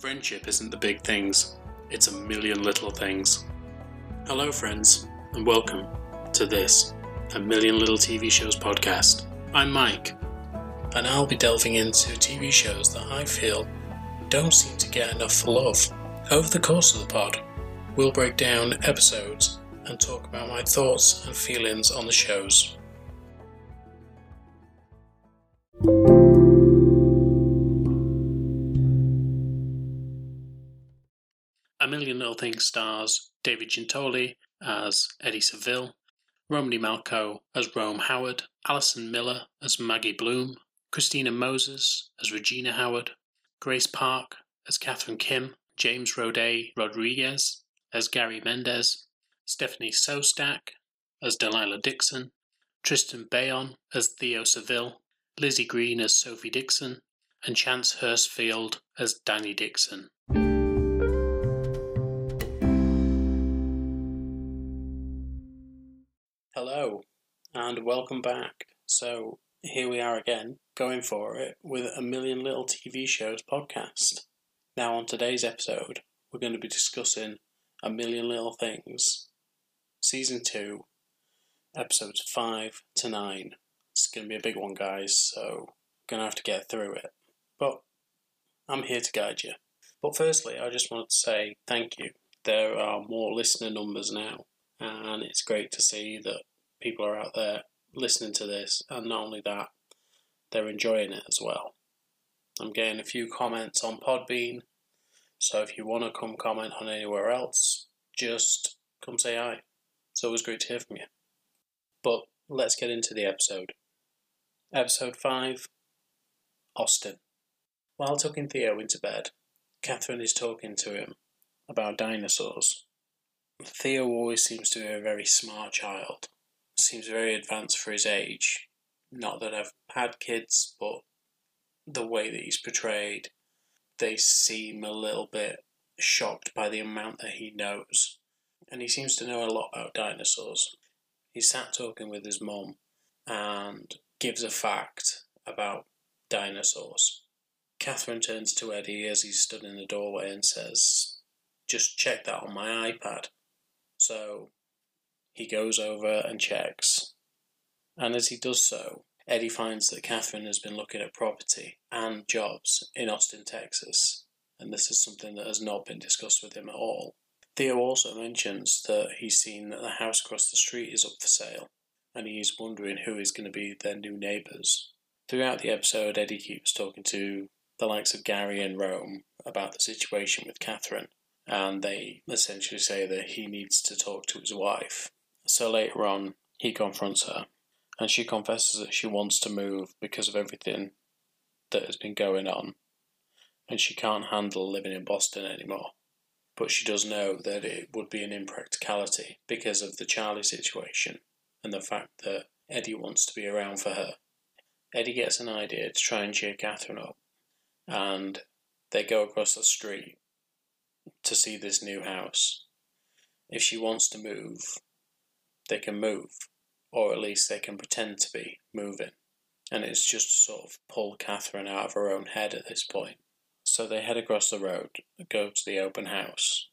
Friendship isn't the big things, it's a million little things. Hello, friends, and welcome to this, A Million Little TV Shows podcast. I'm Mike, and I'll be delving into TV shows that I feel don't seem to get enough love. Over the course of the pod, we'll break down episodes and talk about my thoughts and feelings on the shows. Million Little Things stars David Giuntoli as Eddie Saville, Romany Malco as Rome Howard, Allison Miller as Maggie Bloom, Christina Moses as Regina Howard, Grace Park as Catherine Kim, James Roday Rodriguez as Gary Mendez, Stephanie Szostak as Delilah Dixon, Tristan Byon as Theo Saville, Lizzy Greene as Sophie Dixon, and Chance Hurstfield as Danny Dixon. And welcome back. So, here we are again, going for it with a Million Little TV Shows podcast. Now, on today's episode, we're going to be discussing A Million Little Things, Season 2, Episodes 5 to 9. It's going to be a big one, guys, so I'm going to have to get through it. But I'm here to guide you. But firstly, I just wanted to say thank you. There are more listener numbers now, and it's great to see that people are out there listening to this, and not only that, they're enjoying it as well. I'm getting a few comments on Podbean, so if you want to come comment on anywhere else, just come say hi. It's always great to hear from you. But let's get into the episode. Episode 5 Austin. While tucking Theo into bed, Catherine is talking to him about dinosaurs. Theo always seems to be a very smart child, seems very advanced for his age. Not that I've had kids, but the way that he's portrayed, they seem a little bit shocked by the amount that he knows. And he seems to know a lot about dinosaurs. He sat talking with his mum and gives a fact about dinosaurs. Catherine turns to Eddie as he's stood in the doorway and says, Just check that on my iPad. So he goes over and checks. And as he does so, Eddie finds that Catherine has been looking at property and jobs in Austin, Texas, and this is something that has not been discussed with him at all. Theo also mentions that he's seen that the house across the street is up for sale, and he's wondering who is going to be their new neighbours. Throughout the episode, Eddie keeps talking to the likes of Gary and Rome about the situation with Catherine, and they essentially say that he needs to talk to his wife. So later on, he confronts her, and she confesses that she wants to move because of everything that has been going on, and she can't handle living in Boston anymore. But she does know that it would be an impracticality because of the Charlie situation and the fact that Eddie wants to be around for her. Eddie gets an idea to try and cheer Catherine up, and they go across the street to see this new house. If she wants to move, they can move, or at least they can pretend to be moving. And it's just to sort of pull Catherine out of her own head at this point. So they head across the road, go to the open house,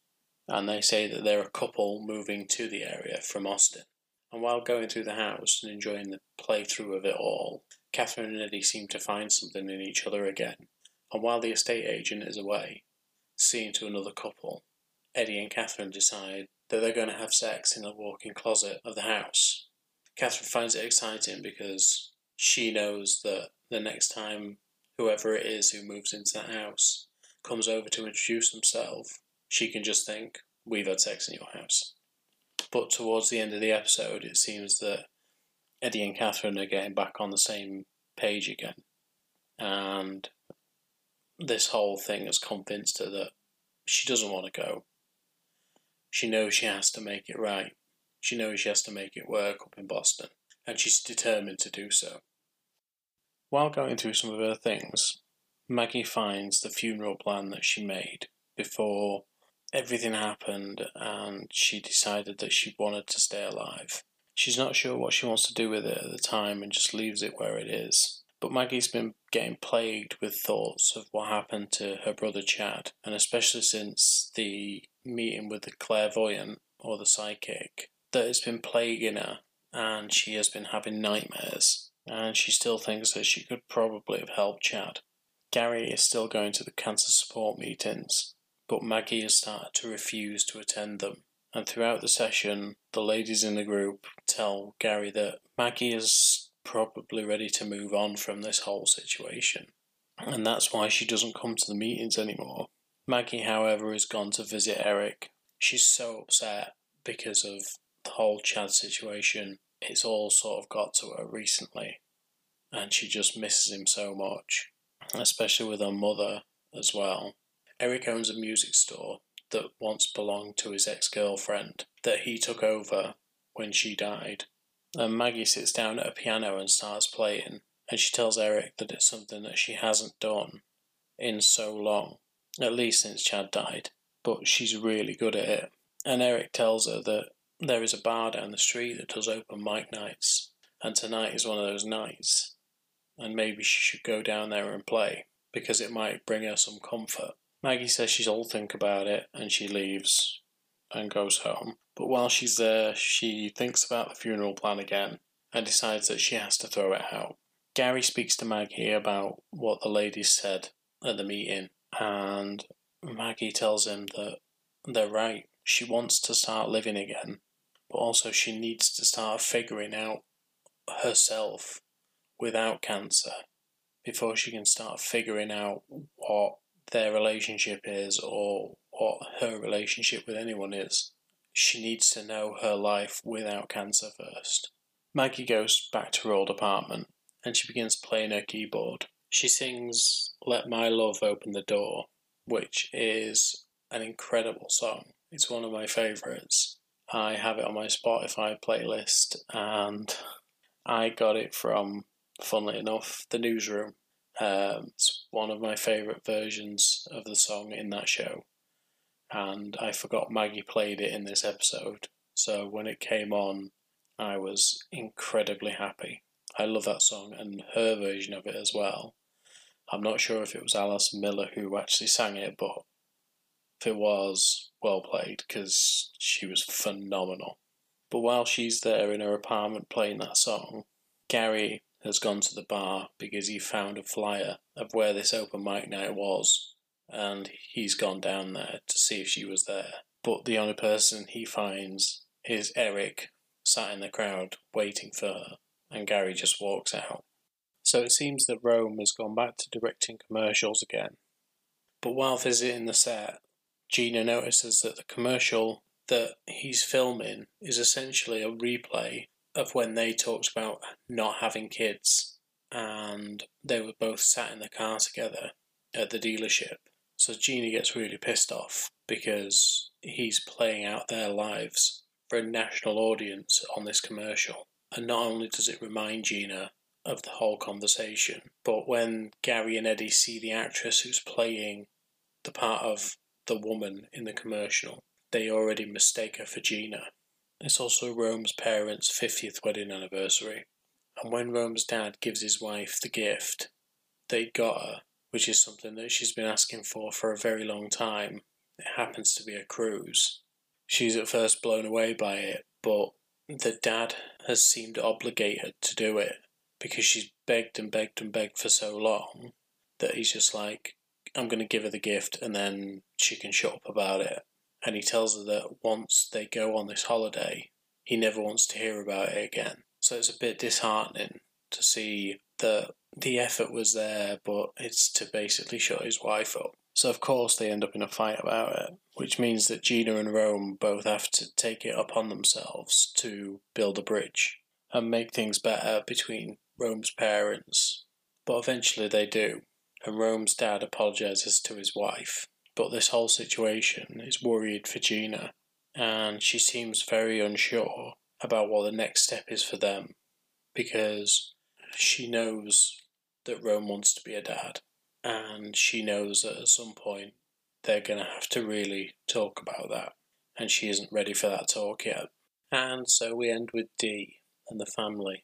and they say that they're a couple moving to the area from Austin. And while going through the house and enjoying the playthrough of it all, Catherine and Eddie seem to find something in each other again. And while the estate agent is away, seeing to another couple, Eddie and Catherine decide that they're going to have sex in the walk in closet of the house. Catherine finds it exciting because she knows that the next time whoever it is who moves into that house comes over to introduce themselves, she can just think, We've had sex in your house. But towards the end of the episode, it seems that Eddie and Catherine are getting back on the same page again. And this whole thing has convinced her that she doesn't want to go. She knows she has to make it right. She knows she has to make it work up in Boston, and she's determined to do so. While going through some of her things, Maggie finds the funeral plan that she made before everything happened and she decided that she wanted to stay alive. She's not sure what she wants to do with it at the time and just leaves it where it is. But Maggie's been getting plagued with thoughts of what happened to her brother Chad, and especially since the meeting with the clairvoyant or the psychic, that has been plaguing her, and she has been having nightmares, and she still thinks that she could probably have helped Chad. Gary is still going to the cancer support meetings, but Maggie has started to refuse to attend them. And throughout the session, the ladies in the group tell Gary that Maggie is probably ready to move on from this whole situation. And that's why she doesn't come to the meetings anymore. Maggie, however, has gone to visit Eric. She's so upset because of the whole Chad situation. It's all sort of got to her recently. And she just misses him so much, especially with her mother as well. Eric owns a music store that once belonged to his ex girlfriend that he took over when she died. And Maggie sits down at a piano and starts playing, and she tells Eric that it's something that she hasn't done in so long, at least since Chad died, but she's really good at it. And Eric tells her that there is a bar down the street that does open mic nights, and tonight is one of those nights, and maybe she should go down there and play because it might bring her some comfort. Maggie says she'll think about it and she leaves and goes home. But while she's there, she thinks about the funeral plan again and decides that she has to throw it out. Gary speaks to Maggie about what the ladies said at the meeting, and Maggie tells him that they're right. She wants to start living again, but also she needs to start figuring out herself without cancer before she can start figuring out what their relationship is or what her relationship with anyone is. She needs to know her life without cancer first. Maggie goes back to her old apartment and she begins playing her keyboard. She sings Let My Love Open the Door, which is an incredible song. It's one of my favourites. I have it on my Spotify playlist and I got it from, funnily enough, the newsroom. Um, it's one of my favourite versions of the song in that show, and I forgot Maggie played it in this episode. So when it came on, I was incredibly happy. I love that song and her version of it as well. I'm not sure if it was Alice Miller who actually sang it, but if it was, well played because she was phenomenal. But while she's there in her apartment playing that song, Gary has gone to the bar because he found a flyer of where this open mic night was, and he's gone down there to see if she was there. But the only person he finds is Eric, sat in the crowd waiting for her, and Gary just walks out. So it seems that Rome has gone back to directing commercials again. But while visiting the set, Gina notices that the commercial that he's filming is essentially a replay of when they talked about not having kids and they were both sat in the car together at the dealership. So Gina gets really pissed off because he's playing out their lives for a national audience on this commercial. And not only does it remind Gina of the whole conversation, but when Gary and Eddie see the actress who's playing the part of the woman in the commercial, they already mistake her for Gina. It's also Rome's parents' 50th wedding anniversary, and when Rome's dad gives his wife the gift they got her, which is something that she's been asking for for a very long time, it happens to be a cruise. She's at first blown away by it, but the dad has seemed obligated to do it because she's begged and begged and begged for so long that he's just like, I'm going to give her the gift and then she can shut up about it and he tells her that once they go on this holiday, he never wants to hear about it again. So it's a bit disheartening to see that the effort was there, but it's to basically shut his wife up. So of course they end up in a fight about it, which means that Gina and Rome both have to take it upon themselves to build a bridge and make things better between Rome's parents. But eventually they do, and Rome's dad apologizes to his wife but this whole situation is worried for Gina, and she seems very unsure about what the next step is for them because she knows that Rome wants to be a dad, and she knows that at some point they're going to have to really talk about that, and she isn't ready for that talk yet. And so we end with Dee and the family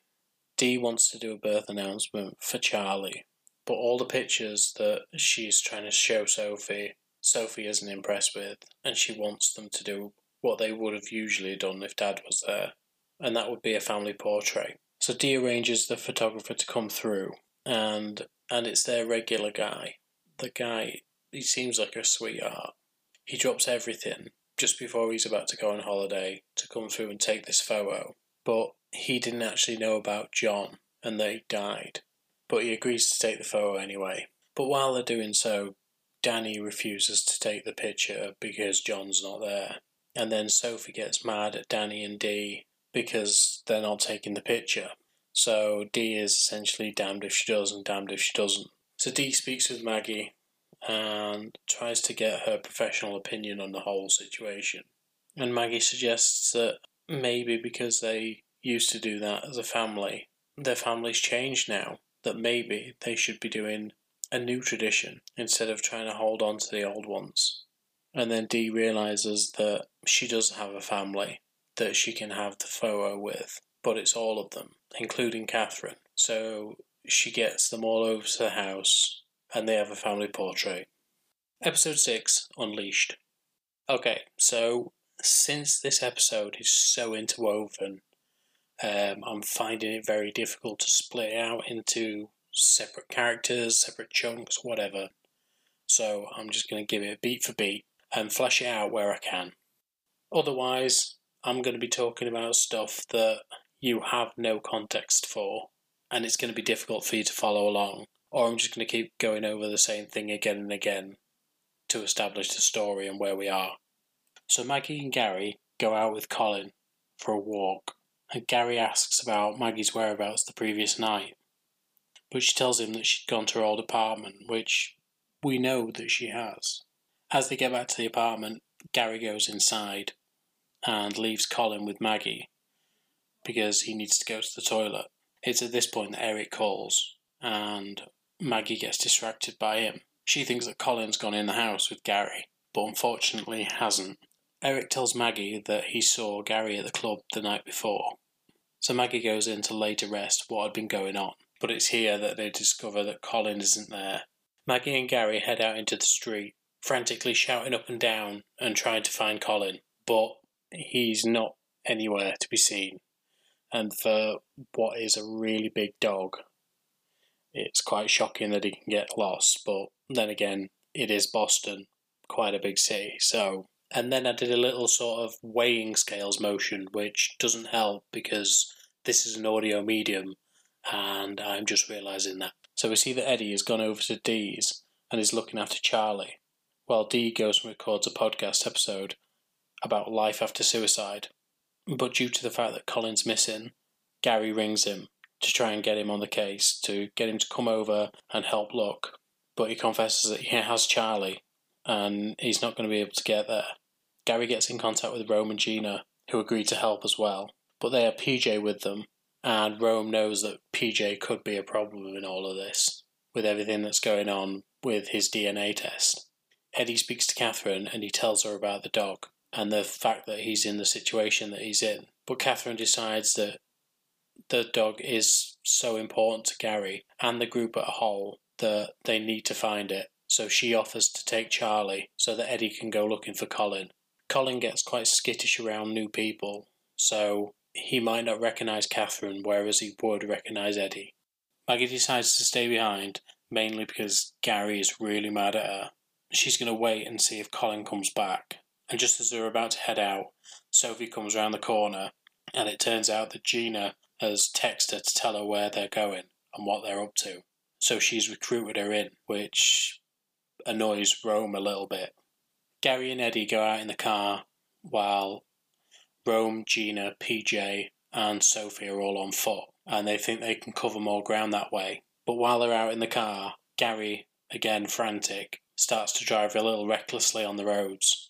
Dee wants to do a birth announcement for Charlie, but all the pictures that she's trying to show Sophie, Sophie isn't impressed with, and she wants them to do what they would have usually done if Dad was there, and that would be a family portrait. So Dee arranges the photographer to come through, and and it's their regular guy. The guy, he seems like a sweetheart. He drops everything just before he's about to go on holiday to come through and take this photo, but he didn't actually know about John and he died. But he agrees to take the photo anyway. But while they're doing so, Danny refuses to take the picture because John's not there. And then Sophie gets mad at Danny and Dee because they're not taking the picture. So Dee is essentially damned if she does and damned if she doesn't. So Dee speaks with Maggie and tries to get her professional opinion on the whole situation. And Maggie suggests that maybe because they used to do that as a family, their family's changed now, that maybe they should be doing a new tradition instead of trying to hold on to the old ones. And then Dee realizes that she does have a family that she can have the photo with, but it's all of them, including Catherine. So she gets them all over to the house and they have a family portrait. Episode 6 Unleashed. Okay, so since this episode is so interwoven, um, I'm finding it very difficult to split out into separate characters, separate chunks, whatever. So I'm just going to give it beat for beat and flesh it out where I can. Otherwise, I'm going to be talking about stuff that you have no context for, and it's going to be difficult for you to follow along, or I'm just going to keep going over the same thing again and again to establish the story and where we are. So Maggie and Gary go out with Colin for a walk, and Gary asks about Maggie's whereabouts the previous night. But she tells him that she'd gone to her old apartment, which we know that she has. As they get back to the apartment, Gary goes inside and leaves Colin with Maggie because he needs to go to the toilet. It's at this point that Eric calls and Maggie gets distracted by him. She thinks that Colin's gone in the house with Gary, but unfortunately hasn't. Eric tells Maggie that he saw Gary at the club the night before. So Maggie goes in to lay to rest what had been going on, but it's here that they discover that Colin isn't there. Maggie and Gary head out into the street frantically shouting up and down and trying to find Colin, but he's not anywhere to be seen. And for what is a really big dog, it's quite shocking that he can get lost. But then again, it is Boston, quite a big city. So, and then I did a little sort of weighing scales motion, which doesn't help because this is an audio medium, and I'm just realizing that. So we see that Eddie has gone over to Dee's and is looking after Charlie while Dee goes and records a podcast episode about life after suicide. But due to the fact that Colin's missing, Gary rings him to try and get him on the case, to get him to come over and help look. But he confesses that he has Charlie and he's not going to be able to get there. Gary gets in contact with Rome and Gina, who agree to help as well. But they have PJ with them, and Rome knows that PJ could be a problem in all of this, with everything that's going on with his DNA test. Eddie speaks to Catherine and he tells her about the dog and the fact that he's in the situation that he's in. But Catherine decides that the dog is so important to Gary and the group at a whole that they need to find it. So she offers to take Charlie so that Eddie can go looking for Colin. Colin gets quite skittish around new people, so he might not recognise Catherine, whereas he would recognise Eddie. Maggie decides to stay behind, mainly because Gary is really mad at her she's going to wait and see if Colin comes back. And just as they're about to head out, Sophie comes around the corner, and it turns out that Gina has texted her to tell her where they're going and what they're up to. So she's recruited her in, which annoys Rome a little bit. Gary and Eddie go out in the car while Rome, Gina, PJ, and Sophie are all on foot, and they think they can cover more ground that way. But while they're out in the car, Gary, again frantic, starts to drive a little recklessly on the roads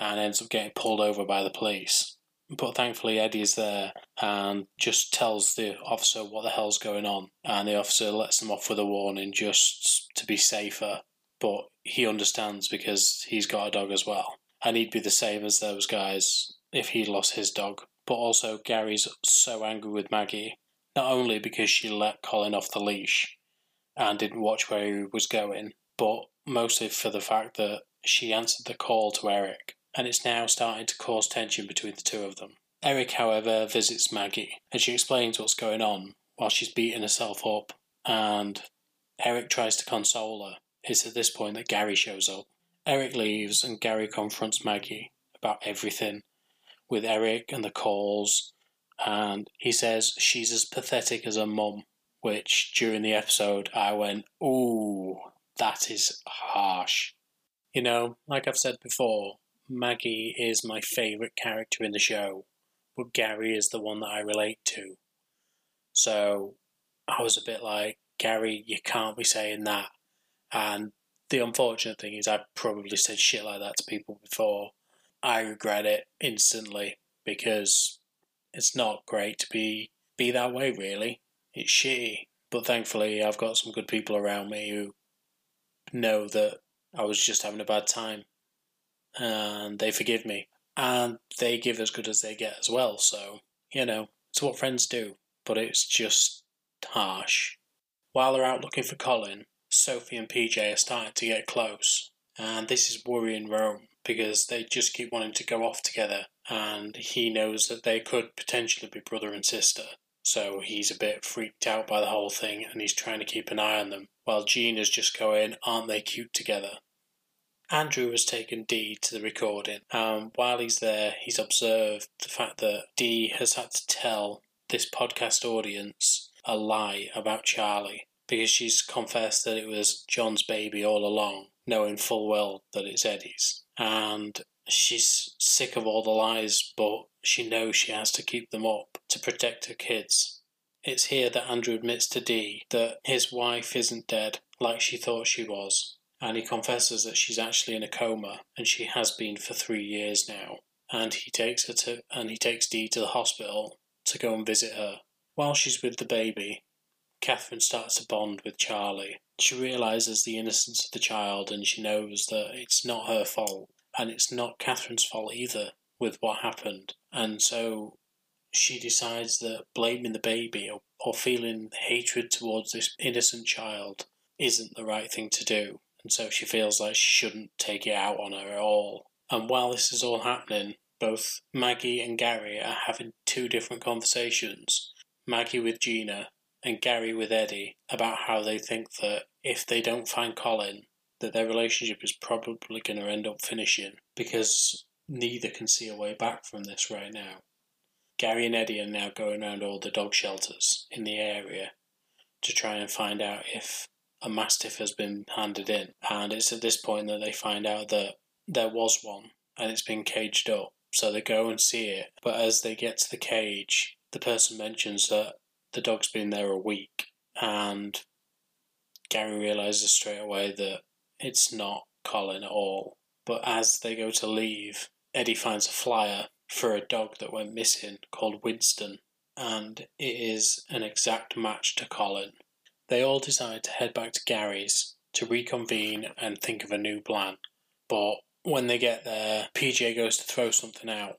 and ends up getting pulled over by the police. But thankfully, Eddie is there and just tells the officer what the hell's going on. And the officer lets them off with a warning just to be safer. But he understands because he's got a dog as well. And he'd be the same as those guys if he lost his dog. But also, Gary's so angry with Maggie Not only because she let Colin off the leash and didn't watch where he was going, but mostly for the fact that she answered the call to Eric, and it's now starting to cause tension between the two of them. Eric, however, visits Maggie, and she explains what's going on while she's beating herself up, and Eric tries to console her. It's at this point that Gary shows up. Eric leaves, and Gary confronts Maggie about everything with Eric and the calls, and he says she's as pathetic as her mum, which during the episode I went, ooh, that is harsh. You know, like I've said before, Maggie is my favourite character in the show, but Gary is the one that I relate to. So I was a bit like, Gary, you can't be saying that. And the unfortunate thing is, I've probably said shit like that to people before. I regret it instantly because it's not great to be be that way. Really, it's shitty. But thankfully, I've got some good people around me who know that I was just having a bad time, and they forgive me, and they give as good as they get as well. So you know, it's what friends do. But it's just harsh. While they're out looking for Colin, Sophie and PJ are starting to get close, and this is worrying Rome because they just keep wanting to go off together, and he knows that they could potentially be brother and sister. So he's a bit freaked out by the whole thing and he's trying to keep an eye on them, while Jean is just going, Aren't they cute together? Andrew has taken Dee to the recording, and while he's there, he's observed the fact that Dee has had to tell this podcast audience a lie about Charlie because she's confessed that it was John's baby all along, knowing full well that it's Eddie's. And she's sick of all the lies, but she knows she has to keep them up to protect her kids. It's here that Andrew admits to Dee that his wife isn't dead like she thought she was, and he confesses that she's actually in a coma and she has been for three years now. And he takes her to and he takes Dee to the hospital to go and visit her. While she's with the baby, Catherine starts to bond with Charlie. She realizes the innocence of the child and she knows that it's not her fault and it's not Catherine's fault either with what happened. And so she decides that blaming the baby or, or feeling hatred towards this innocent child isn't the right thing to do. And so she feels like she shouldn't take it out on her at all. And while this is all happening, both Maggie and Gary are having two different conversations. Maggie with Gina and Gary with Eddie about how they think that if they don't find Colin, that their relationship is probably going to end up finishing because neither can see a way back from this right now. Gary and Eddie are now going around all the dog shelters in the area to try and find out if a mastiff has been handed in. And it's at this point that they find out that there was one and it's been caged up. So they go and see it. But as they get to the cage, the person mentions that the dog's been there a week, and Gary realizes straight away that it's not Colin at all. But as they go to leave, Eddie finds a flyer for a dog that went missing called Winston, and it is an exact match to Colin. They all decide to head back to Gary's to reconvene and think of a new plan. But when they get there, PJ goes to throw something out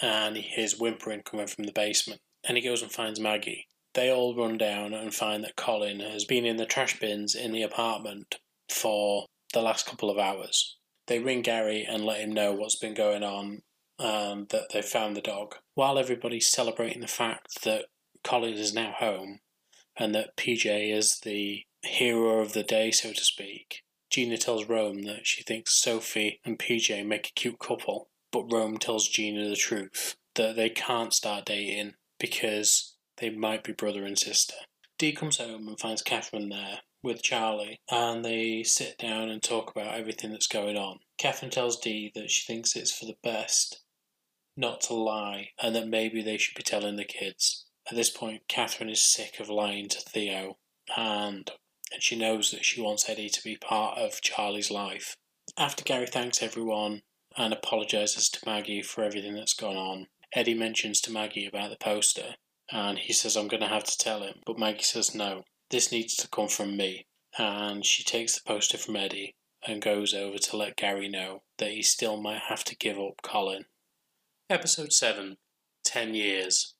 and he hears whimpering coming from the basement. And he goes and finds Maggie. They all run down and find that Colin has been in the trash bins in the apartment for the last couple of hours. They ring Gary and let him know what's been going on and that they've found the dog. While everybody's celebrating the fact that Colin is now home and that PJ is the hero of the day, so to speak, Gina tells Rome that she thinks Sophie and PJ make a cute couple, but Rome tells Gina the truth that they can't start dating because they might be brother and sister. Dee comes home and finds Catherine there with Charlie, and they sit down and talk about everything that's going on. Catherine tells Dee that she thinks it's for the best not to lie, and that maybe they should be telling the kids. At this point, Catherine is sick of lying to Theo, and and she knows that she wants Eddie to be part of Charlie's life. After Gary thanks everyone and apologises to Maggie for everything that's gone on, Eddie mentions to Maggie about the poster, and he says, I'm going to have to tell him. But Maggie says, no, this needs to come from me. And she takes the poster from Eddie and goes over to let Gary know that he still might have to give up Colin. Episode 7 10 Years.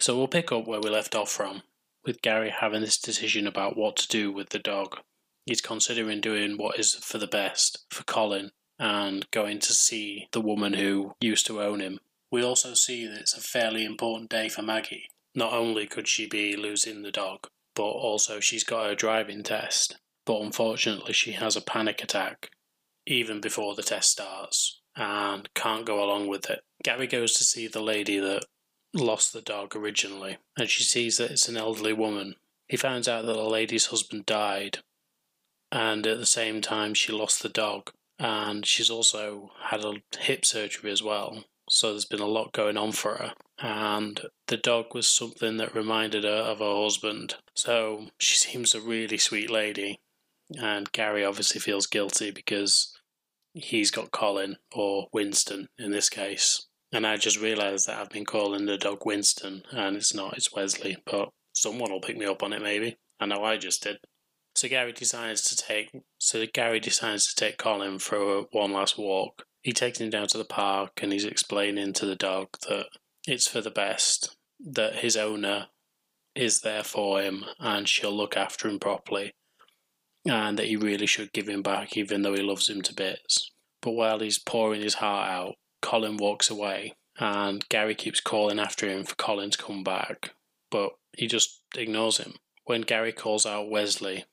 So we'll pick up where we left off from, with Gary having this decision about what to do with the dog. He's considering doing what is for the best for Colin and going to see the woman who used to own him. We also see that it's a fairly important day for Maggie. Not only could she be losing the dog, but also she's got her driving test. But unfortunately, she has a panic attack even before the test starts and can't go along with it. Gary goes to see the lady that lost the dog originally, and she sees that it's an elderly woman. He finds out that the lady's husband died, and at the same time, she lost the dog, and she's also had a hip surgery as well. So there's been a lot going on for her, and the dog was something that reminded her of her husband. So she seems a really sweet lady, and Gary obviously feels guilty because he's got Colin or Winston in this case. And I just realised that I've been calling the dog Winston, and it's not, it's Wesley. But someone will pick me up on it, maybe. I know I just did. So Gary decides to take. So Gary decides to take Colin for one last walk. He takes him down to the park, and he's explaining to the dog that it's for the best, that his owner is there for him, and she'll look after him properly, and that he really should give him back, even though he loves him to bits. But while he's pouring his heart out, Colin walks away, and Gary keeps calling after him for Colin to come back, but he just ignores him. When Gary calls out Wesley,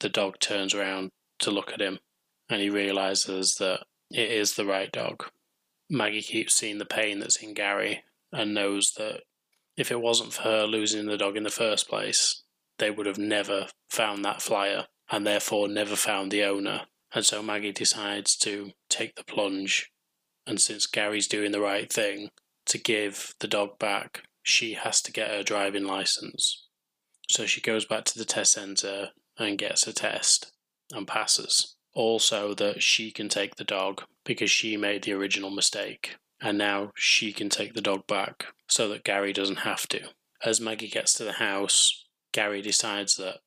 the dog turns around to look at him, and he realizes that it is the right dog. Maggie keeps seeing the pain that's in Gary and knows that if it wasn't for her losing the dog in the first place, they would have never found that flyer and therefore never found the owner. And so Maggie decides to take the plunge and since Gary's doing the right thing to give the dog back, she has to get her driving license. So she goes back to the test centre and gets a test and passes. Also, that she can take the dog because she made the original mistake, and now she can take the dog back so that Gary doesn't have to. As Maggie gets to the house, Gary decides that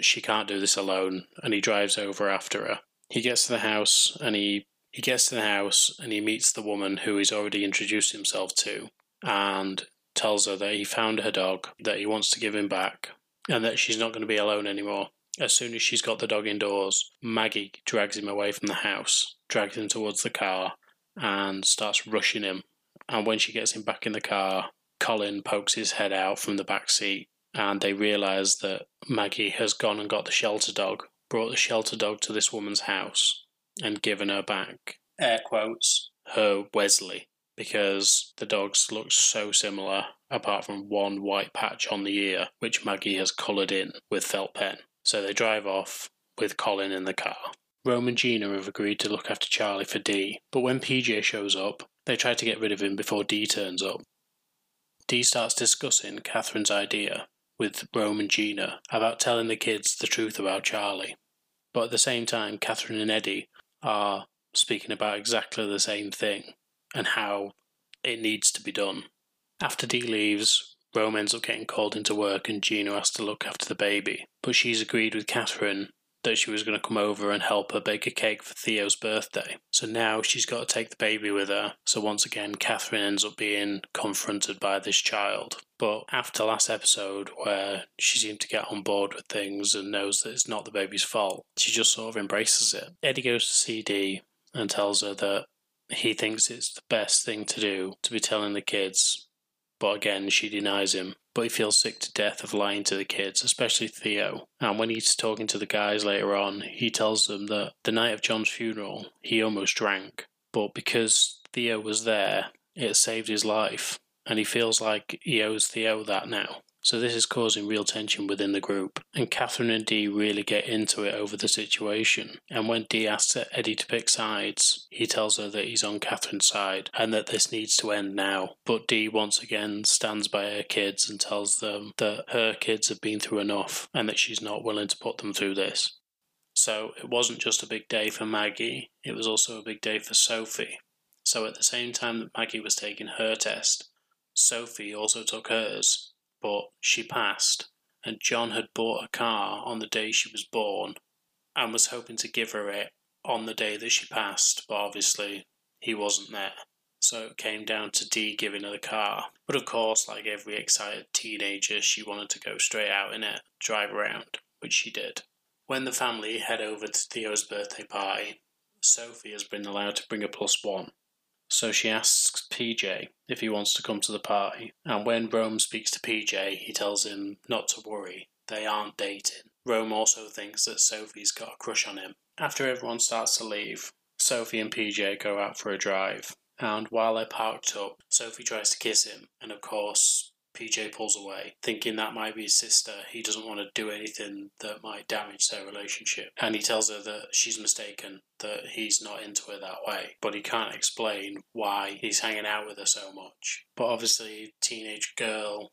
she can't do this alone and he drives over after her. He gets to the house and he he gets to the house and he meets the woman who he's already introduced himself to and tells her that he found her dog, that he wants to give him back, and that she's not going to be alone anymore. As soon as she's got the dog indoors, Maggie drags him away from the house, drags him towards the car, and starts rushing him. And when she gets him back in the car, Colin pokes his head out from the back seat, and they realise that Maggie has gone and got the shelter dog, brought the shelter dog to this woman's house, and given her back, air quotes, her Wesley, because the dogs look so similar, apart from one white patch on the ear, which Maggie has coloured in with felt pen. So they drive off with Colin in the car. Rome and Gina have agreed to look after Charlie for Dee, but when PJ shows up, they try to get rid of him before Dee turns up. Dee starts discussing Catherine's idea with Rome and Gina about telling the kids the truth about Charlie. But at the same time, Catherine and Eddie are speaking about exactly the same thing and how it needs to be done. After Dee leaves, Rome ends up getting called into work and Gina has to look after the baby. But she's agreed with Catherine that she was going to come over and help her bake a cake for Theo's birthday. So now she's got to take the baby with her. So once again, Catherine ends up being confronted by this child. But after last episode, where she seemed to get on board with things and knows that it's not the baby's fault, she just sort of embraces it. Eddie goes to CD and tells her that he thinks it's the best thing to do to be telling the kids. But again, she denies him but he feels sick to death of lying to the kids, especially Theo. And when he's talking to the guys later on, he tells them that the night of John's funeral, he almost drank, but because Theo was there, it saved his life, and he feels like he owes Theo that now. So this is causing real tension within the group, and Catherine and Dee really get into it over the situation. And when Dee asks Eddie to pick sides, he tells her that he's on Catherine's side and that this needs to end now. But Dee once again stands by her kids and tells them that her kids have been through enough and that she's not willing to put them through this. So it wasn't just a big day for Maggie, it was also a big day for Sophie. So at the same time that Maggie was taking her test, Sophie also took hers but she passed, and John had bought a car on the day she was born and was hoping to give her it on the day that she passed, but obviously he wasn't there. so it came down to Dee giving her the car. But of course, like every excited teenager, she wanted to go straight out in it, drive around, which she did. When the family head over to Theo's birthday party, Sophie has been allowed to bring a plus one. So she asks PJ if he wants to come to the party, and when Rome speaks to PJ, he tells him not to worry, they aren't dating. Rome also thinks that Sophie's got a crush on him. After everyone starts to leave, Sophie and PJ go out for a drive, and while they're parked up, Sophie tries to kiss him, and of course, PJ pulls away, thinking that might be his sister. He doesn't want to do anything that might damage their relationship. And he tells her that she's mistaken, that he's not into her that way. But he can't explain why he's hanging out with her so much. But obviously, teenage girl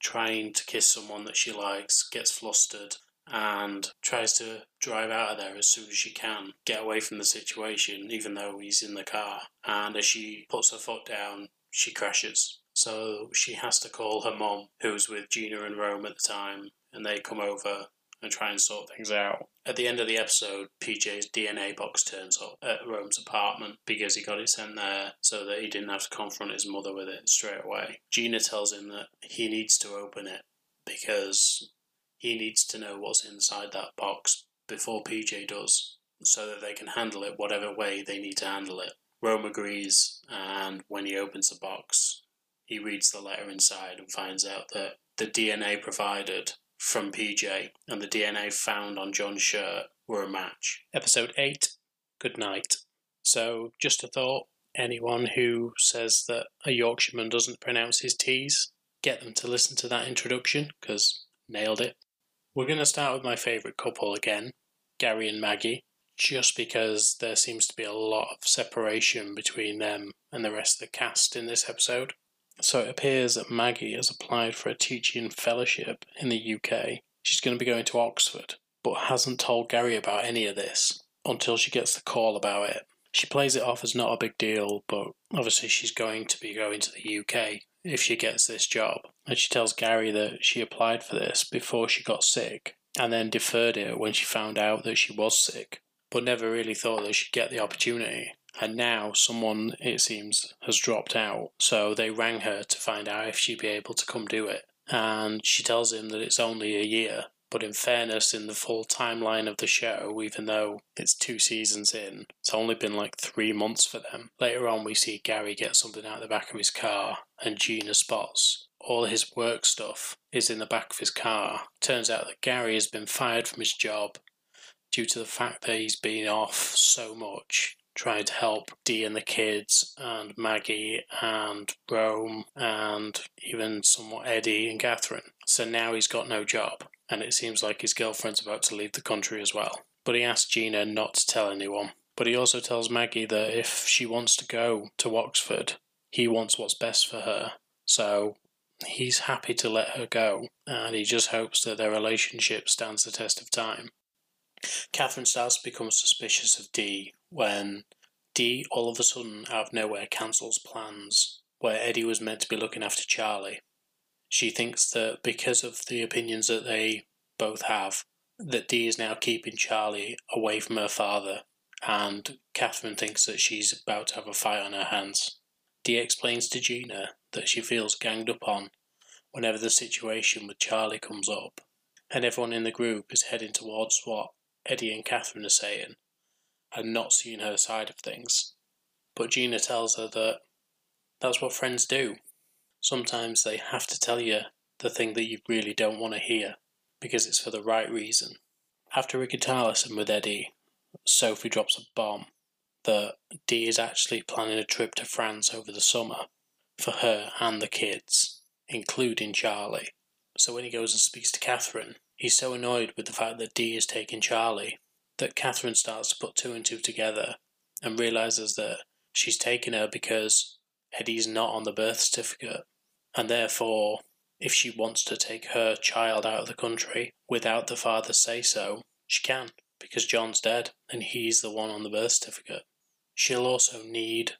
trying to kiss someone that she likes gets flustered and tries to drive out of there as soon as she can, get away from the situation, even though he's in the car. And as she puts her foot down, she crashes. So she has to call her mom, who's with Gina and Rome at the time, and they come over and try and sort things out. At the end of the episode, PJ's DNA box turns up at Rome's apartment because he got it sent there so that he didn't have to confront his mother with it straight away. Gina tells him that he needs to open it because he needs to know what's inside that box before PJ does so that they can handle it whatever way they need to handle it. Rome agrees, and when he opens the box, he reads the letter inside and finds out that the DNA provided from PJ and the DNA found on John's shirt were a match. Episode 8 Good night. So, just a thought anyone who says that a Yorkshireman doesn't pronounce his T's, get them to listen to that introduction because nailed it. We're going to start with my favourite couple again, Gary and Maggie, just because there seems to be a lot of separation between them and the rest of the cast in this episode. So it appears that Maggie has applied for a teaching fellowship in the UK. She's going to be going to Oxford, but hasn't told Gary about any of this until she gets the call about it. She plays it off as not a big deal, but obviously she's going to be going to the UK if she gets this job. And she tells Gary that she applied for this before she got sick and then deferred it when she found out that she was sick, but never really thought that she'd get the opportunity and now someone, it seems, has dropped out. So they rang her to find out if she'd be able to come do it. And she tells him that it's only a year. But in fairness, in the full timeline of the show, even though it's two seasons in, it's only been like three months for them. Later on, we see Gary get something out of the back of his car, and Gina spots all his work stuff is in the back of his car. Turns out that Gary has been fired from his job due to the fact that he's been off so much trying to help Dee and the kids and Maggie and Rome and even somewhat Eddie and Catherine. So now he's got no job, and it seems like his girlfriend's about to leave the country as well. But he asks Gina not to tell anyone. But he also tells Maggie that if she wants to go to Oxford, he wants what's best for her. So he's happy to let her go, and he just hopes that their relationship stands the test of time. Catherine starts to become suspicious of Dee when Dee all of a sudden out of nowhere cancels plans where Eddie was meant to be looking after Charlie. She thinks that because of the opinions that they both have, that Dee is now keeping Charlie away from her father, and Catherine thinks that she's about to have a fight on her hands. Dee explains to Gina that she feels ganged up on whenever the situation with Charlie comes up, and everyone in the group is heading towards what Eddie and Catherine are saying and not seeing her side of things. But Gina tells her that that's what friends do. Sometimes they have to tell you the thing that you really don't want to hear because it's for the right reason. After a guitar lesson with Eddie, Sophie drops a bomb that Dee is actually planning a trip to France over the summer for her and the kids, including Charlie. So when he goes and speaks to Catherine, he's so annoyed with the fact that Dee is taking Charlie that Catherine starts to put two and two together and realizes that she's taken her because Eddie's not on the birth certificate, and therefore, if she wants to take her child out of the country without the father say so, she can, because John's dead and he's the one on the birth certificate. She'll also need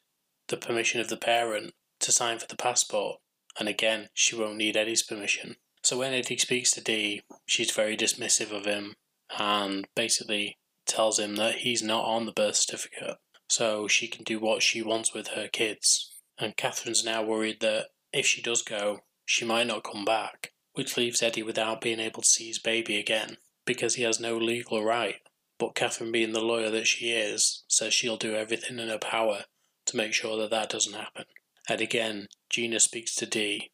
the permission of the parent to sign for the passport, and again, she won't need Eddie's permission. So when Eddie speaks to Dee, she's very dismissive of him and basically tells him that he's not on the birth certificate. so she can do what she wants with her kids. And Catherine's now worried that if she does go, she might not come back, which leaves Eddie without being able to see his baby again because he has no legal right. But Catherine, being the lawyer that she is, says she'll do everything in her power to make sure that that doesn't happen. And again, Gina speaks to Dee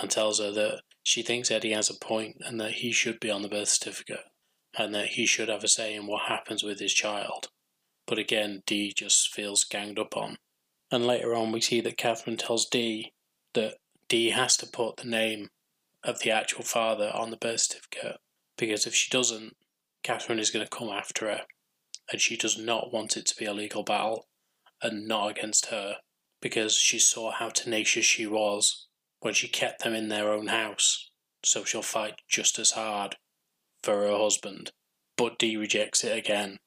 and tells her that she thinks Eddie has a point and that he should be on the birth certificate and that he should have a say in what happens with his child. But again, Dee just feels ganged up on. And later on, we see that Catherine tells Dee that Dee has to put the name of the actual father on the birth certificate because if she doesn't, Catherine is going to come after her. And she does not want it to be a legal battle and not against her because she saw how tenacious she was when she kept them in their own house. So she'll fight just as hard for her husband. But Dee rejects it again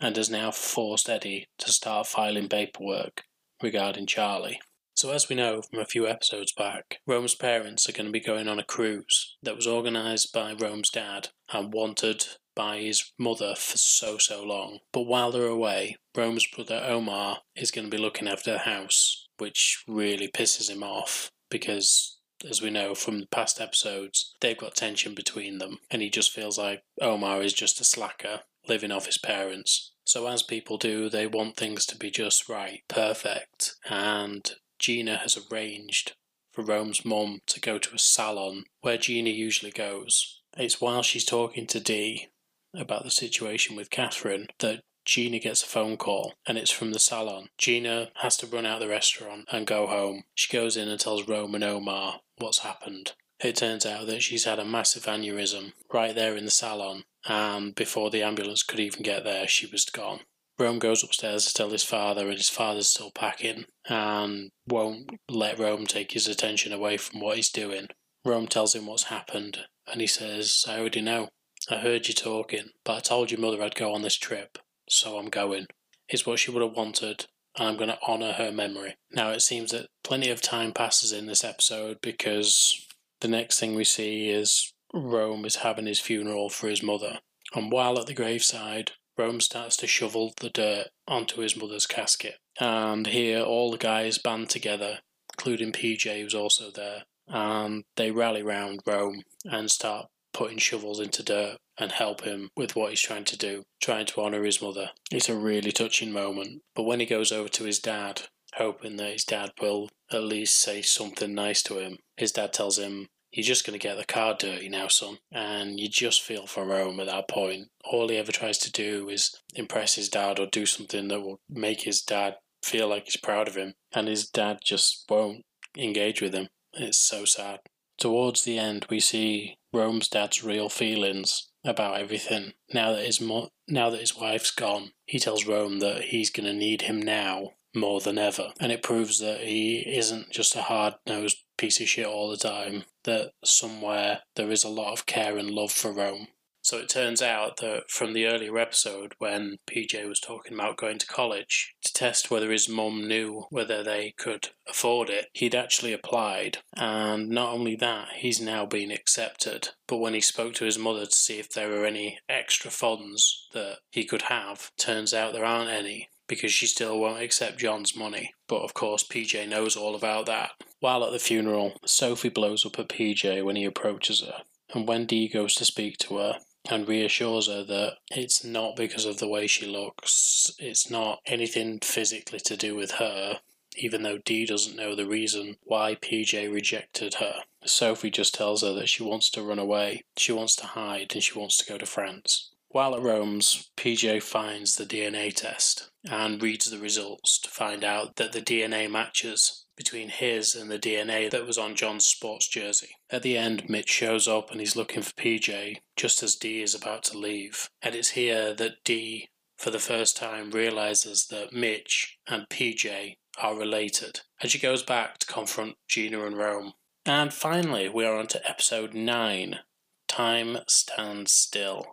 and has now forced Eddie to start filing paperwork regarding Charlie. So, as we know from a few episodes back, Rome's parents are going to be going on a cruise that was organised by Rome's dad and wanted by his mother for so, so long. But while they're away, Rome's brother Omar is going to be looking after the house, which really pisses him off because, as we know from the past episodes, they've got tension between them, and he just feels like Omar is just a slacker living off his parents. So, as people do, they want things to be just right, perfect, and Gina has arranged for Rome's mum to go to a salon where Gina usually goes. It's while she's talking to Dee about the situation with Catherine that Gina gets a phone call and it's from the salon. Gina has to run out of the restaurant and go home. She goes in and tells Rome and Omar what's happened. It turns out that she's had a massive aneurysm right there in the salon, and before the ambulance could even get there, she was gone. Rome goes upstairs to tell his father, and his father's still packing and won't let Rome take his attention away from what he's doing. Rome tells him what's happened, and he says, I already know. I heard you talking, but I told your mother I'd go on this trip, so I'm going. It's what she would have wanted, and I'm going to honour her memory. Now, it seems that plenty of time passes in this episode because the next thing we see is Rome is having his funeral for his mother. And while at the graveside, Rome starts to shovel the dirt onto his mother's casket. And here, all the guys band together, including PJ, who's also there, and they rally round Rome and start putting shovels into dirt and help him with what he's trying to do, trying to honour his mother. It's a really touching moment. But when he goes over to his dad, hoping that his dad will at least say something nice to him, his dad tells him you're just going to get the car dirty now, son. And you just feel for Rome at that point. All he ever tries to do is impress his dad or do something that will make his dad feel like he's proud of him. And his dad just won't engage with him. It's so sad. Towards the end, we see Rome's dad's real feelings about everything. Now that his mo- now that his wife's gone, he tells Rome that he's going to need him now more than ever. And it proves that he isn't just a hard nosed piece of shit all the time, that somewhere there is a lot of care and love for Rome. So it turns out that from the earlier episode, when PJ was talking about going to college to test whether his mum knew whether they could afford it, he'd actually applied. And not only that, he's now been accepted. But when he spoke to his mother to see if there were any extra funds that he could have, turns out there aren't any because she still won't accept John's money. But of course, PJ knows all about that. While at the funeral, Sophie blows up at PJ when he approaches her, and when Dee goes to speak to her, and reassures her that it's not because of the way she looks, it's not anything physically to do with her, even though Dee doesn't know the reason why PJ rejected her. Sophie just tells her that she wants to run away, she wants to hide, and she wants to go to France. While at Rome's, PJ finds the DNA test and reads the results to find out that the DNA matches between his and the DNA that was on John's sports jersey. At the end, Mitch shows up and he's looking for PJ just as Dee is about to leave. And it's here that Dee, for the first time, realizes that Mitch and PJ are related. And she goes back to confront Gina and Rome. And finally, we are on to episode 9 Time Stands Still.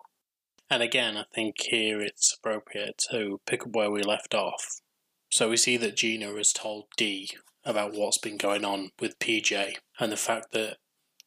And again, I think here it's appropriate to pick up where we left off. So we see that Gina has told Dee about what's been going on with PJ and the fact that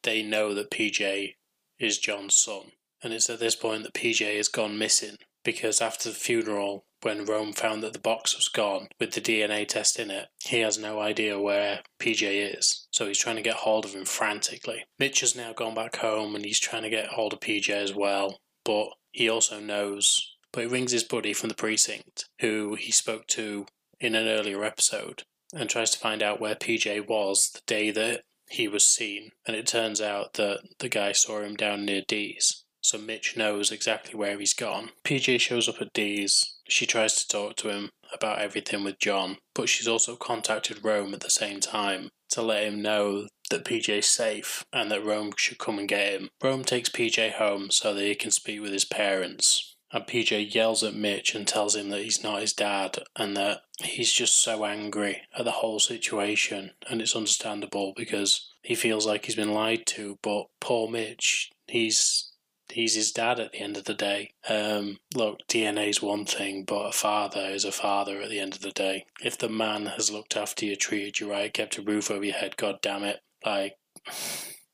they know that PJ is John's son. And it's at this point that PJ has gone missing because after the funeral, when Rome found that the box was gone with the DNA test in it, he has no idea where PJ is. So he's trying to get hold of him frantically. Mitch has now gone back home and he's trying to get hold of PJ as well, but he also knows. But he rings his buddy from the precinct, who he spoke to in an earlier episode, and tries to find out where PJ was the day that he was seen. And it turns out that the guy saw him down near Dee's. So Mitch knows exactly where he's gone. PJ shows up at Dee's. She tries to talk to him about everything with John, but she's also contacted Rome at the same time to let him know that PJ's safe and that Rome should come and get him. Rome takes PJ home so that he can speak with his parents. And PJ yells at Mitch and tells him that he's not his dad and that he's just so angry at the whole situation. And it's understandable because he feels like he's been lied to. But poor Mitch, he's he's his dad at the end of the day. Um, look, DNA is one thing, but a father is a father at the end of the day. If the man has looked after you, treated you right, kept a roof over your head, god damn it, like,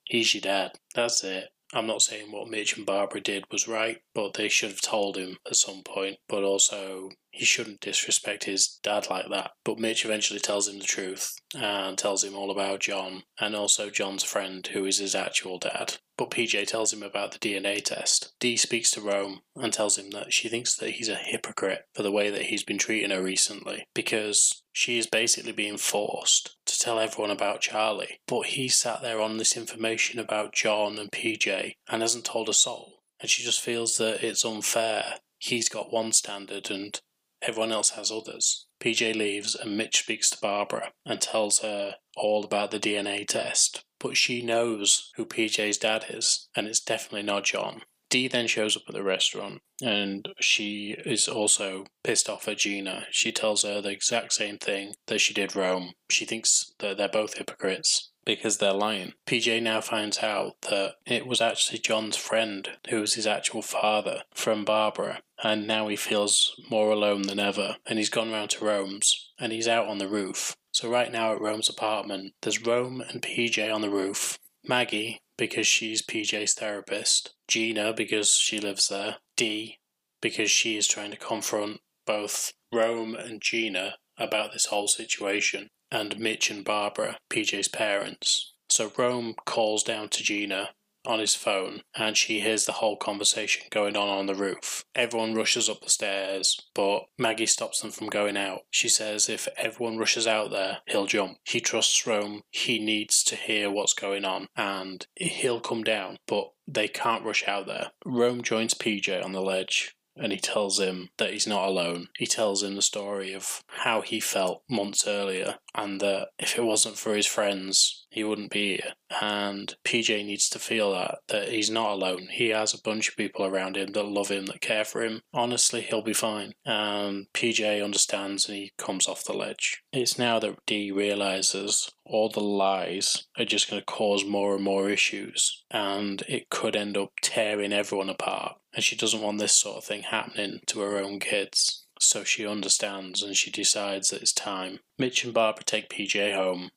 he's your dad. That's it. I'm not saying what Mitch and Barbara did was right, but they should have told him at some point. But also, he shouldn't disrespect his dad like that. But Mitch eventually tells him the truth and tells him all about John and also John's friend, who is his actual dad. But PJ tells him about the DNA test. Dee speaks to Rome and tells him that she thinks that he's a hypocrite for the way that he's been treating her recently because she is basically being forced to tell everyone about Charlie. But he sat there on this information about John and PJ and hasn't told a soul. And she just feels that it's unfair. He's got one standard and everyone else has others. PJ leaves and Mitch speaks to Barbara and tells her all about the DNA test. But she knows who PJ's dad is, and it's definitely not John. Dee then shows up at the restaurant and she is also pissed off at Gina. She tells her the exact same thing that she did Rome. She thinks that they're both hypocrites because they're lying. PJ now finds out that it was actually John's friend who was his actual father from Barbara, and now he feels more alone than ever. And he's gone round to Rome's and he's out on the roof. So, right now at Rome's apartment, there's Rome and PJ on the roof, Maggie, because she's PJ's therapist, Gina, because she lives there, Dee, because she is trying to confront both Rome and Gina about this whole situation and Mitch and Barbara, PJ's parents. So Rome calls down to Gina on his phone and she hears the whole conversation going on on the roof. Everyone rushes up the stairs, but Maggie stops them from going out. She says if everyone rushes out there, he'll jump. He trusts Rome, he needs to hear what's going on, and he'll come down, but they can't rush out there. Rome joins PJ on the ledge and he tells him that he's not alone. He tells him the story of how he felt months earlier and that if it wasn't for his friends, he wouldn't be here. And PJ needs to feel that, that he's not alone. He has a bunch of people around him that love him, that care for him. Honestly, he'll be fine. And PJ understands and he comes off the ledge. It's now that Dee realizes all the lies are just going to cause more and more issues, and it could end up tearing everyone apart. And she doesn't want this sort of thing happening to her own kids. So she understands and she decides that it's time. Mitch and Barbara take PJ home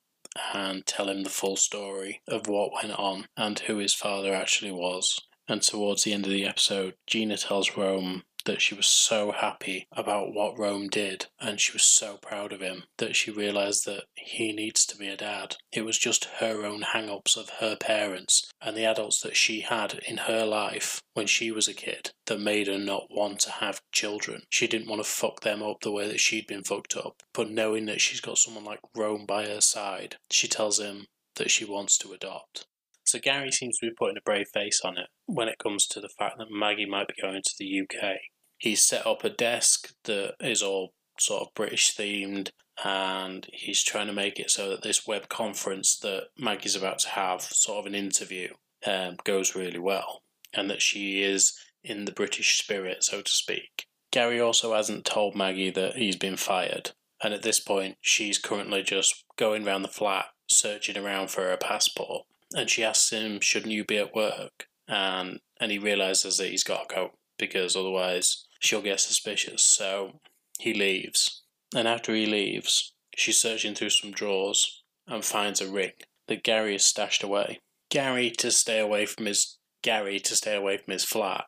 and tell him the full story of what went on and who his father actually was. And towards the end of the episode, Gina tells Rome that she was so happy about what Rome did and she was so proud of him that she realised that he needs to be a dad. It was just her own hang ups of her parents and the adults that she had in her life when she was a kid that made her not want to have children. She didn't want to fuck them up the way that she'd been fucked up. But knowing that she's got someone like Rome by her side, she tells him that she wants to adopt. So Gary seems to be putting a brave face on it when it comes to the fact that Maggie might be going to the UK. He's set up a desk that is all sort of British themed, and he's trying to make it so that this web conference that Maggie's about to have, sort of an interview, um, goes really well, and that she is in the British spirit, so to speak. Gary also hasn't told Maggie that he's been fired, and at this point, she's currently just going around the flat searching around for her passport and she asks him, "Shouldn't you be at work?" and and he realizes that he's got to go because otherwise she'll get suspicious. So he leaves, and after he leaves, she's searching through some drawers and finds a ring that Gary has stashed away. Gary to stay away from his Gary to stay away from his flat,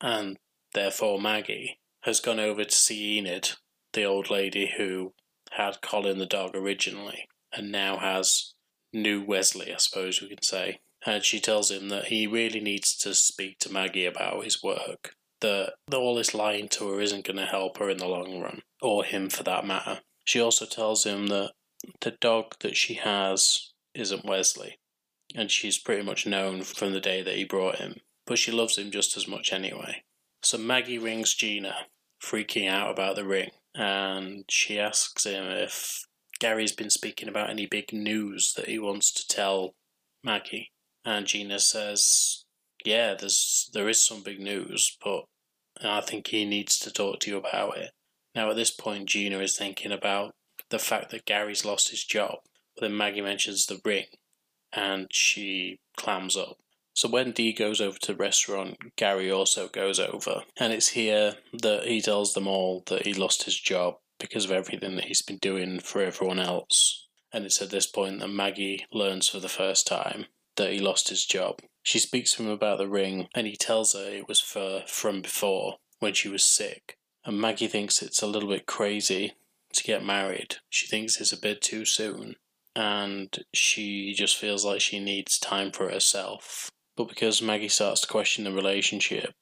and therefore Maggie has gone over to see Enid, the old lady who had Colin the dog originally, and now has new Wesley, I suppose we can say. And she tells him that he really needs to speak to Maggie about his work. That all this lying to her isn't going to help her in the long run, or him for that matter. She also tells him that the dog that she has isn't Wesley, and she's pretty much known from the day that he brought him, but she loves him just as much anyway. So Maggie rings Gina, freaking out about the ring, and she asks him if Gary's been speaking about any big news that he wants to tell Maggie. And Gina says, "Yeah, there's there is some big news, but I think he needs to talk to you about it." Now at this point, Gina is thinking about the fact that Gary's lost his job. But then Maggie mentions the ring, and she clams up. So when Dee goes over to the restaurant, Gary also goes over, and it's here that he tells them all that he lost his job because of everything that he's been doing for everyone else. And it's at this point that Maggie learns for the first time that he lost his job. She speaks to him about the ring, and he tells her it was for from before when she was sick. And Maggie thinks it's a little bit crazy to get married. She thinks it's a bit too soon, and she just feels like she needs time for herself. But because Maggie starts to question the relationship,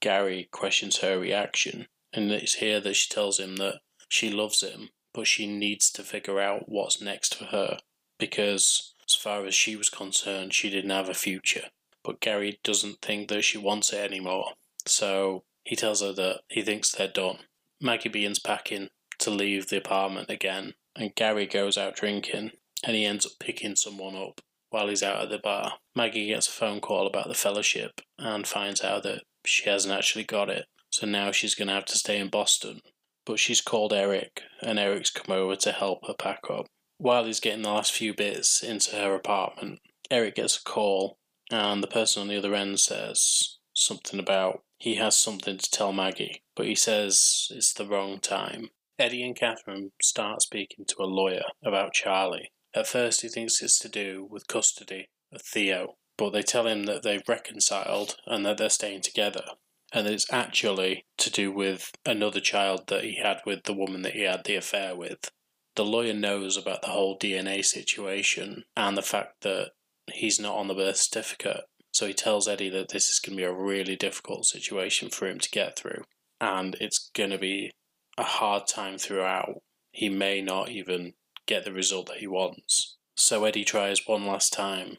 Gary questions her reaction, and it's here that she tells him that she loves him, but she needs to figure out what's next for her because, as far as she was concerned, she didn't have a future. But Gary doesn't think that she wants it anymore, so he tells her that he thinks they're done. Maggie begins packing to leave the apartment again, and Gary goes out drinking, and he ends up picking someone up while he's out at the bar. Maggie gets a phone call about the fellowship and finds out that she hasn't actually got it, so now she's going to have to stay in Boston. But she's called Eric, and Eric's come over to help her pack up. While he's getting the last few bits into her apartment, Eric gets a call, and the person on the other end says something about he has something to tell Maggie, but he says it's the wrong time. Eddie and Catherine start speaking to a lawyer about Charlie. At first, he thinks it's to do with custody of Theo, but they tell him that they've reconciled and that they're staying together. And that it's actually to do with another child that he had with the woman that he had the affair with. The lawyer knows about the whole DNA situation and the fact that he's not on the birth certificate so he tells Eddie that this is going to be a really difficult situation for him to get through, and it's going to be a hard time throughout. He may not even get the result that he wants. So Eddie tries one last time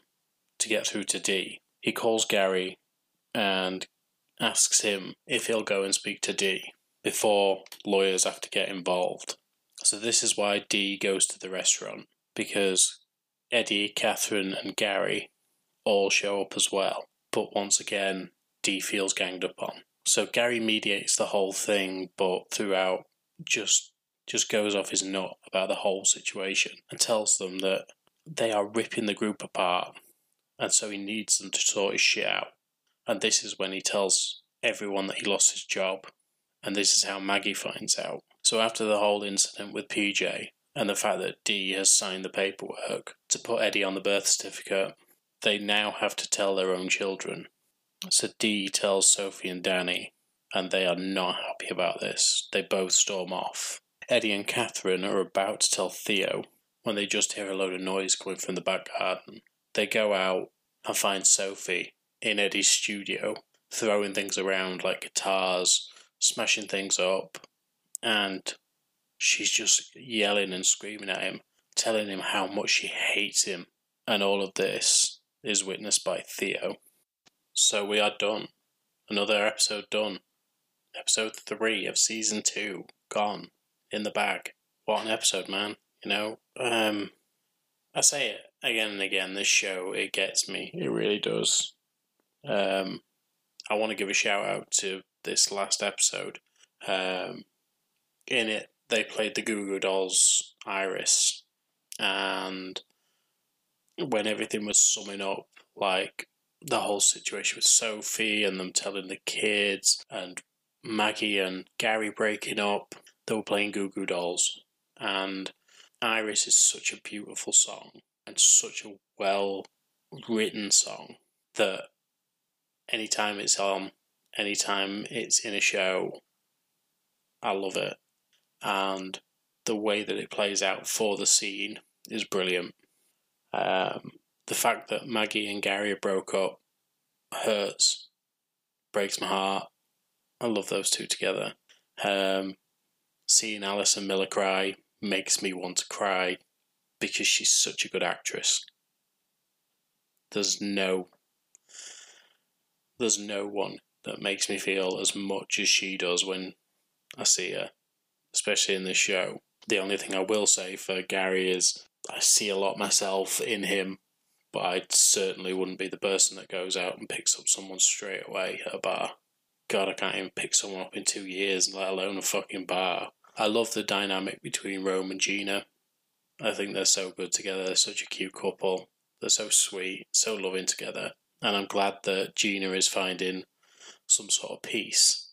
to get through to Dee. He calls Gary and asks him if he'll go and speak to Dee before lawyers have to get involved. So this is why Dee goes to the restaurant because Eddie, Catherine, and Gary all show up as well. But once again, Dee feels ganged up on. So Gary mediates the whole thing, but throughout just just goes off his nut about the whole situation and tells them that they are ripping the group apart, and so he needs them to sort his shit out. And this is when he tells everyone that he lost his job, and this is how Maggie finds out. So after the whole incident with PJ and the fact that Dee has signed the paperwork to put Eddie on the birth certificate, they now have to tell their own children. So Dee tells Sophie and Danny, and they are not happy about this. They both storm off. Eddie and Catherine are about to tell Theo when they just hear a load of noise coming from the back garden. They go out and find Sophie in Eddie's studio, throwing things around like guitars, smashing things up, and she's just yelling and screaming at him, telling him how much she hates him. And all of this is witnessed by Theo. So we are done. Another episode done. Episode 3 of season 2 gone. In the bag. What an episode, man. You know, um, I say it again and again. This show, it gets me. It really does. Um, I want to give a shout out to this last episode. Um, in it, they played the Goo Goo Dolls Iris, and when everything was summing up, like the whole situation with Sophie and them telling the kids and Maggie and Gary breaking up, they were playing Goo Goo Dolls. And Iris is such a beautiful song and such a well written song that anytime it's on, anytime it's in a show, I love it. And the way that it plays out for the scene is brilliant. Um, the fact that Maggie and Gary broke up hurts, breaks my heart. I love those two together. Um, seeing Allison Miller cry makes me want to cry because she's such a good actress. There's no there's no one that makes me feel as much as she does when I see her, especially in this show. The only thing I will say for Gary is I see a lot myself in him, but I certainly wouldn't be the person that goes out and picks up someone straight away at a bar. God, I can't even pick someone up in two years, let alone a fucking bar. I love the dynamic between Rome and Gina. I think they're so good together. They're such a cute couple. They're so sweet, so loving together. And I'm glad that Gina is finding some sort of peace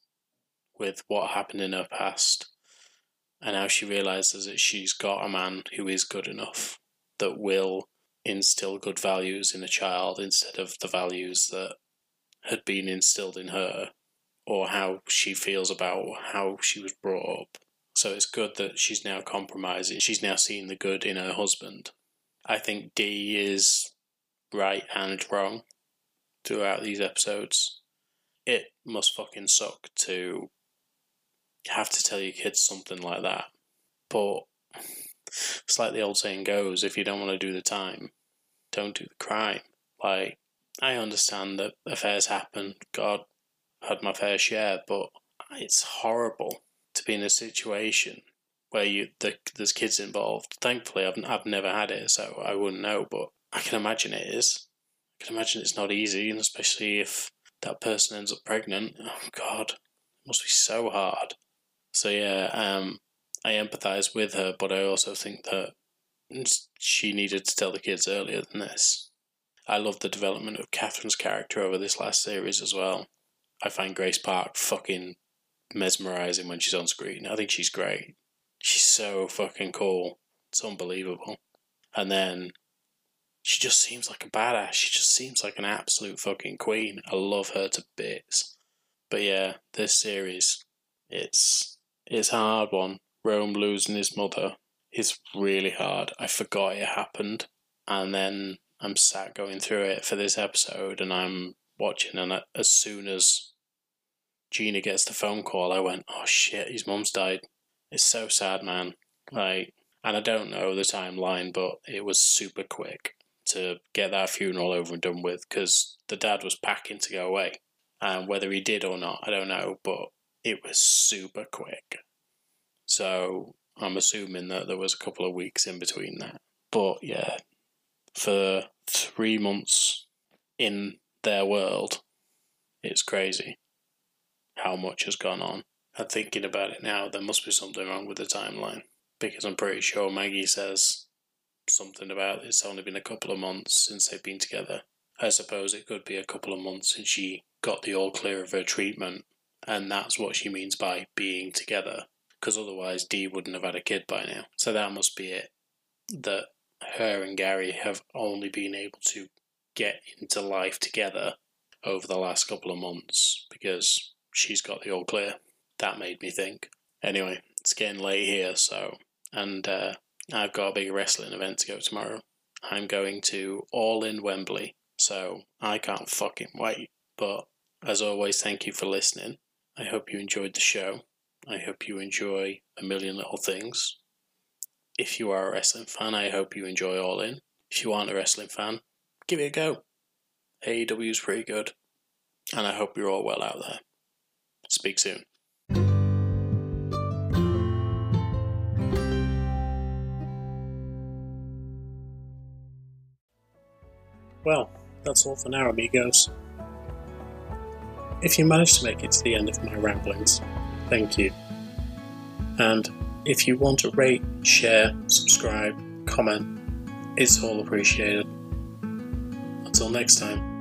with what happened in her past. And now she realizes that she's got a man who is good enough that will instill good values in a child instead of the values that had been instilled in her or how she feels about how she was brought up. So it's good that she's now compromising. She's now seeing the good in her husband. I think Dee is right and wrong throughout these episodes. It must fucking suck to have to tell your kids something like that. But it's like the old saying goes if you don't want to do the time, don't do the crime. Like, I understand that affairs happen. God had my fair share, but it's horrible to be in a situation where you the, there's kids involved. Thankfully, I've I've never had it, so I wouldn't know. But I can imagine it is. I can imagine it's not easy, and especially if that person ends up pregnant. Oh God, it must be so hard. So yeah, um, I empathise with her, but I also think that she needed to tell the kids earlier than this. I love the development of Catherine's character over this last series as well. I find Grace Park fucking mesmerizing when she's on screen. I think she's great. She's so fucking cool. It's unbelievable. And then she just seems like a badass. She just seems like an absolute fucking queen. I love her to bits. But yeah, this series, it's it's a hard one. Rome losing his mother is really hard. I forgot it happened, and then I'm sat going through it for this episode, and I'm watching, and as soon as Gina gets the phone call, I went, "Oh shit, his mum's died." It's so sad, man. Like, and I don't know the timeline, but it was super quick to get that funeral over and done with because the dad was packing to go away, and whether he did or not, I don't know, but it was super quick. So I'm assuming that there was a couple of weeks in between that. But yeah, for three months in their world, it's crazy how much has gone on. And thinking about it now, there must be something wrong with the timeline because I'm pretty sure Maggie says something about it's only been a couple of months since they've been together. I suppose it could be a couple of months since she got the all clear of her treatment, and that's what she means by being together, because otherwise Dee wouldn't have had a kid by now. So that must be it. That her and Gary have only been able to get into life together over the last couple of months because she's got the all clear. That made me think. Anyway, it's getting late here, so, and uh, I've got a big wrestling event to go tomorrow. I'm going to All in Wembley, so I can't fucking wait. But as always, thank you for listening. I hope you enjoyed the show. I hope you enjoy A Million Little Things. If you are a wrestling fan, I hope you enjoy All In. If you aren't a wrestling fan, give it a go. AEW is pretty good. And I hope you're all well out there. Speak soon. Well, that's all for now, amigos. If you managed to make it to the end of my ramblings, thank you. And if you want to rate, share, subscribe, comment, it's all appreciated. Until next time.